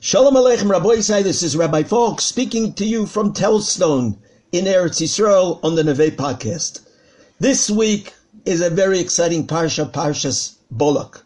Shalom Aleichem Rabbi Yisai, this is Rabbi Falk speaking to you from Telz Stone in Eretz Yisrael on the Neve podcast. This week is a very exciting Parsha, Parshas Bolak.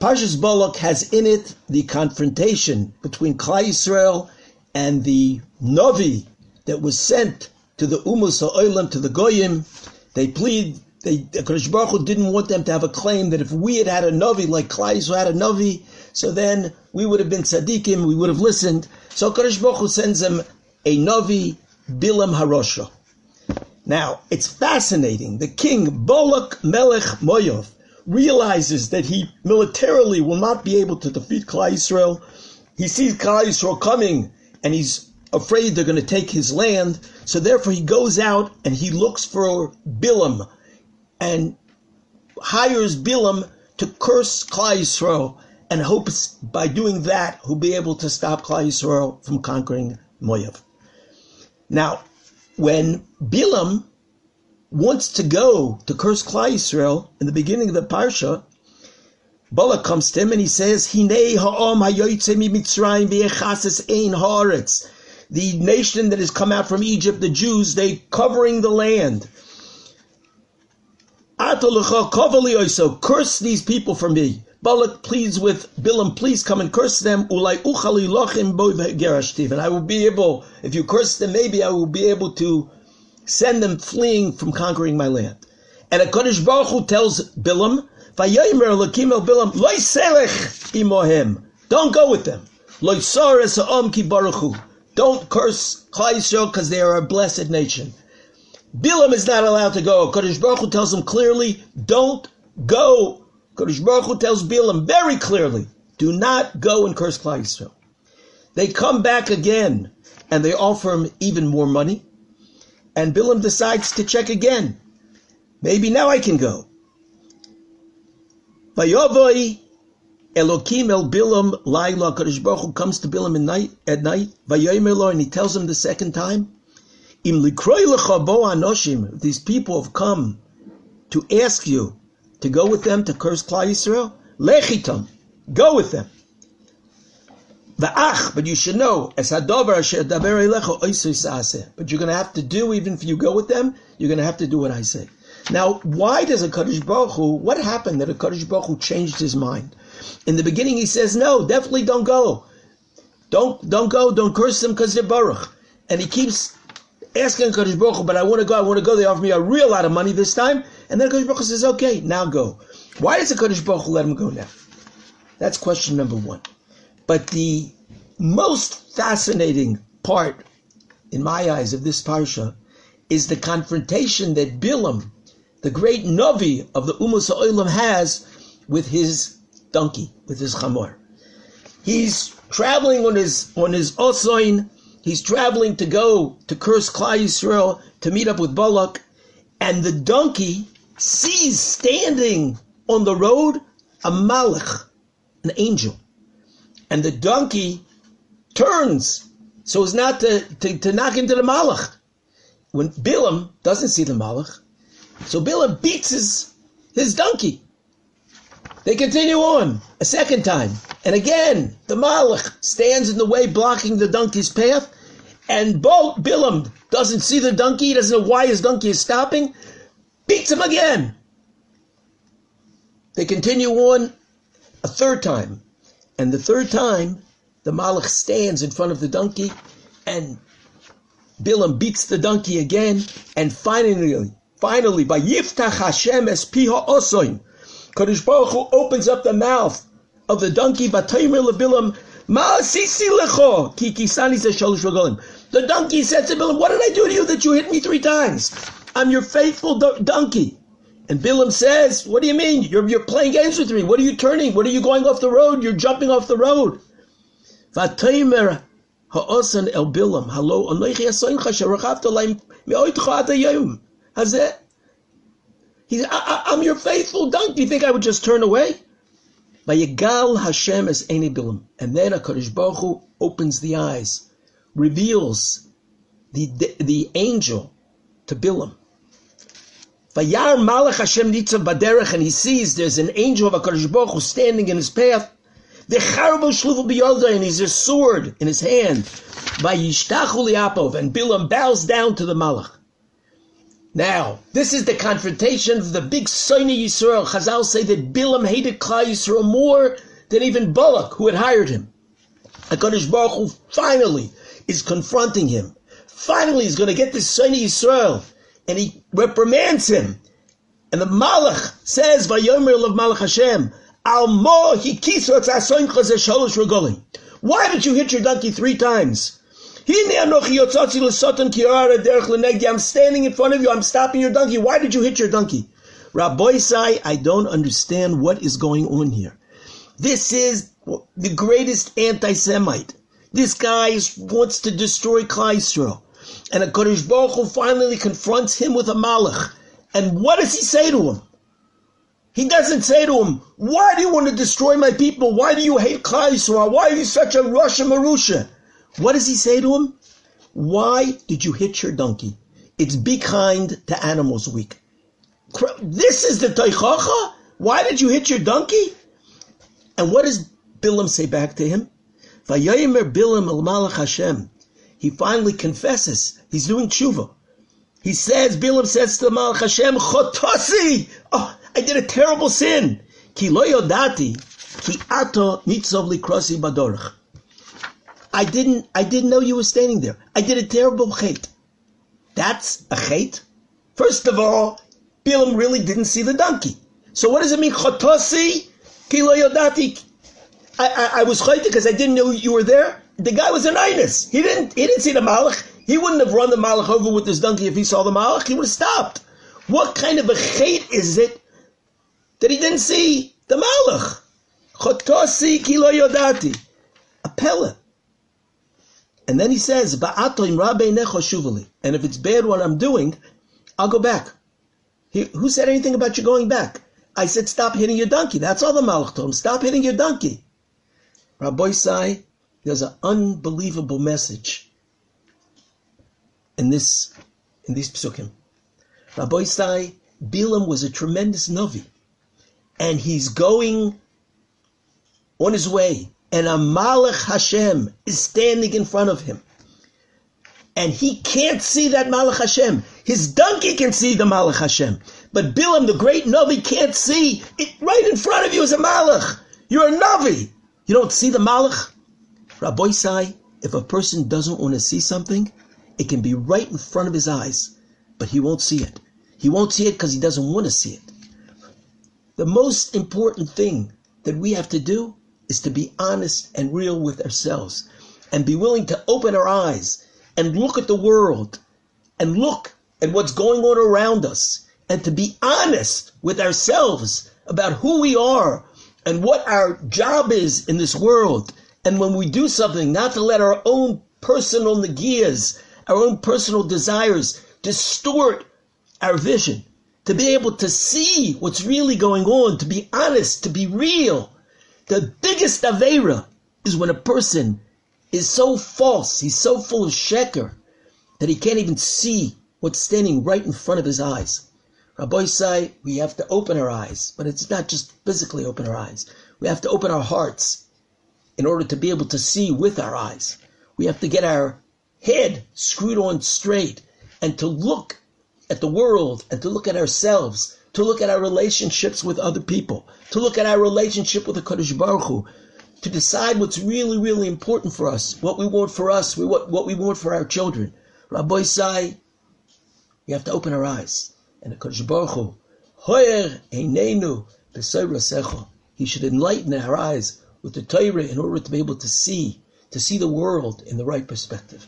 Parshas Bolak has in it the confrontation between Klal Yisrael and the Novi that was sent to the Umus Ha'olam, to the Goyim. They plead they, Baruch Hu didn't want them to have a claim that if we had had a Navi like Klal who had a Navi, so then we would have been tzaddikim, we would have listened. So Kodesh Baruch Hu sends him a Navi, Bilam Harosha. Now, it's fascinating. The king, Bolak Melech Moyov, realizes that he militarily will not be able to defeat Klal Yisrael. He sees Klal Yisrael coming, and he's afraid they're going to take his land. So therefore, he goes out and he looks for Bilam, and hires Bilam to curse Klal Yisrael and hopes by doing that he'll be able to stop Klal Yisrael from conquering Moav. Now, when Bilam wants to go to curse Klal Yisrael in the beginning of the parsha, Balak comes to him and he says, ha'om ein. The nation that has come out from Egypt, the Jews, they covering the land. Curse these people for me. Balak pleads with Bilam, please come and curse them. And I will be able, if you curse them, maybe I will be able to send them fleeing from conquering my land. And a Kodesh Baruch Hu tells Bilam, Don't go with them. Don't curse Klal because they are a blessed nation. Bilam is not allowed to go. Kodesh Baruch Hu tells him clearly, don't go. Kodesh Baruch Hu tells Bilam very clearly, do not go and curse Klal Yisrael. They come back again and they offer him even more money. And Bilam decides to check again. Maybe now I can go. Vayovoi Elokim el Bilam Laila Kodesh Baruch Hu comes to Bilam at night, at night, and he tells him the second time, Im Likroy anoshim, these people have come to ask you to go with them to curse Klal Yisrael, lechitam, go with them. Va'ach, but you should know, as hadover asher daber elecho But you're going to have to do, even if you go with them, you're going to have to do what I say. Now, why does a Kadosh Baruch Hu, what happened that a Kadosh Baruch Hu changed his mind? In the beginning, he says, no, definitely don't go. Don't, don't go, don't curse them because they're Baruch. And he keeps asking Kadosh Baruch Hu, but I want to go, I want to go. They offer me a real lot of money this time. And then Kadosh Baruch Hu says, okay, now go. Why does the Kadosh Baruch Hu let him go now? That's question number one. But the most fascinating part, in my eyes, of this parsha is the confrontation that Bilam, the great Novi of the Umas Ha'olam, has with his donkey, with his chamor. He's traveling on his on his osoin, He's traveling to go to curse Klal Yisrael to meet up with Balak, and the donkey sees standing on the road a malach, an angel, and the donkey turns so as not to, to, to knock into the malach. When Bilam doesn't see the malach, so Bilam beats his, his donkey. They continue on a second time. And again, the Malach stands in the way, blocking the donkey's path. And Bilam doesn't see the donkey, doesn't know why his donkey is stopping, beats him again. They continue on a third time. And the third time, the Malach stands in front of the donkey, and Bilam beats the donkey again, and finally, finally, by Yiftach Hashem es piha osoin, Kadosh Baruch Hu opens up the mouth of the donkey. Bataymer lebilam ma sisi lecho ki kisani shalosh regalim. The donkey said to Bilam, "What did I do to you that you hit me three times? I'm your faithful donkey." And Bilam says, "What do you mean? You're you're playing games with me? What are you turning? What are you going off the road? You're jumping off the road." Vataymer ha'osan el Bilam I, am your faithful donkey. Do you think I would just turn away? Hashem Bilam. And then HaKadosh Baruch Hu opens the eyes, reveals the, the, the angel to Bilam. Vayar Malach Hashem Nitzav Baderech, and he sees there's an angel of HaKadosh Baruch Hu standing in his path. The charbo shluvu biyolda, and he's a sword in his hand. By Yishtachu liapov, and Bilam bows down to the Malach. Now, this is the confrontation of the big Soini Yisrael. Chazal say that Bilam hated Klal Yisrael more than even Balak, who had hired him. HaKadosh Baruch Hu finally is confronting him. Finally, he's going to get this Soini Yisrael, and he reprimands him. And the Malach says, Vayomer of Malach Hashem, Why did you hit your donkey three times? I'm standing in front of you. I'm stopping your donkey. Why did you hit your donkey? Rabbi Sai, I don't understand what is going on here. This is the greatest anti-Semite. This guy wants to destroy Yisrael. And a Kodesh Baruch Hu finally confronts him with a malach. And what does he say to him? He doesn't say to him, why do you want to destroy my people? Why do you hate Yisrael? Why are you such a Rasha Marusha? What does he say to him? Why did you hit your donkey? It's Be Kind to Animals Week. This is the Tochacha? Why did you hit your donkey? And what does Bilam say back to him? Vayomer Bilam el Malach Hashem. He finally confesses. He's doing tshuva. He says, Bilam says to the Malach Hashem, Chotasi! Oh, I did a terrible sin. Ki lo yodati, ki ato nitzov likrosi badorach. I didn't, I didn't know you were standing there. I did a terrible chait. That's a chait. First of all, Bilam really didn't see the donkey. So what does it mean? Chotosi kilo yodati. I, I, I was chait because I didn't know you were there. The guy was an inus. He didn't, he didn't see the malach. He wouldn't have run the malach over with his donkey if he saw the malach. He would have stopped. What kind of a chait is it that he didn't see the malach? Chotosi kilo yodati. A pellet. And then he says, Baatulim rabe nechoshuvali. And if it's bad what I'm doing, I'll go back. He, who said anything about you going back? I said, stop hitting your donkey. That's all the Malach told him. Stop hitting your donkey. Rabbi Sai, there's an unbelievable message in this, in these psukim. Rabbi Bilam was a tremendous Navi. And he's going on his way and a Malach Hashem is standing in front of him. And he can't see that Malach Hashem. His donkey can see the Malach Hashem. But Bilam, the great Navi, can't see. It, right in front of you is a Malach. You're a Navi. You don't see the Malach? Rabbi if a person doesn't want to see something, it can be right in front of his eyes, but he won't see it. He won't see it because he doesn't want to see it. The most important thing that we have to do is to be honest and real with ourselves and be willing to open our eyes and look at the world and look at what's going on around us and to be honest with ourselves about who we are and what our job is in this world. And when we do something, not to let our own personal nagias, our own personal desires distort our vision, to be able to see what's really going on, to be honest, to be real, the biggest Avera is when a person is so false, he's so full of sheker, that he can't even see what's standing right in front of his eyes. Rabbi say we have to open our eyes, but it's not just physically open our eyes. We have to open our hearts in order to be able to see with our eyes. We have to get our head screwed on straight and to look at the world and to look at ourselves to look at our relationships with other people, to look at our relationship with the Kodesh Baruch Hu, to decide what's really, really important for us, what we want for us, what, what we want for our children. Rabbi Sai, we have to open our eyes. And the Kodesh Baruch Hu, Hoyer Einenu He should enlighten our eyes with the Torah in order to be able to see, to see the world in the right perspective.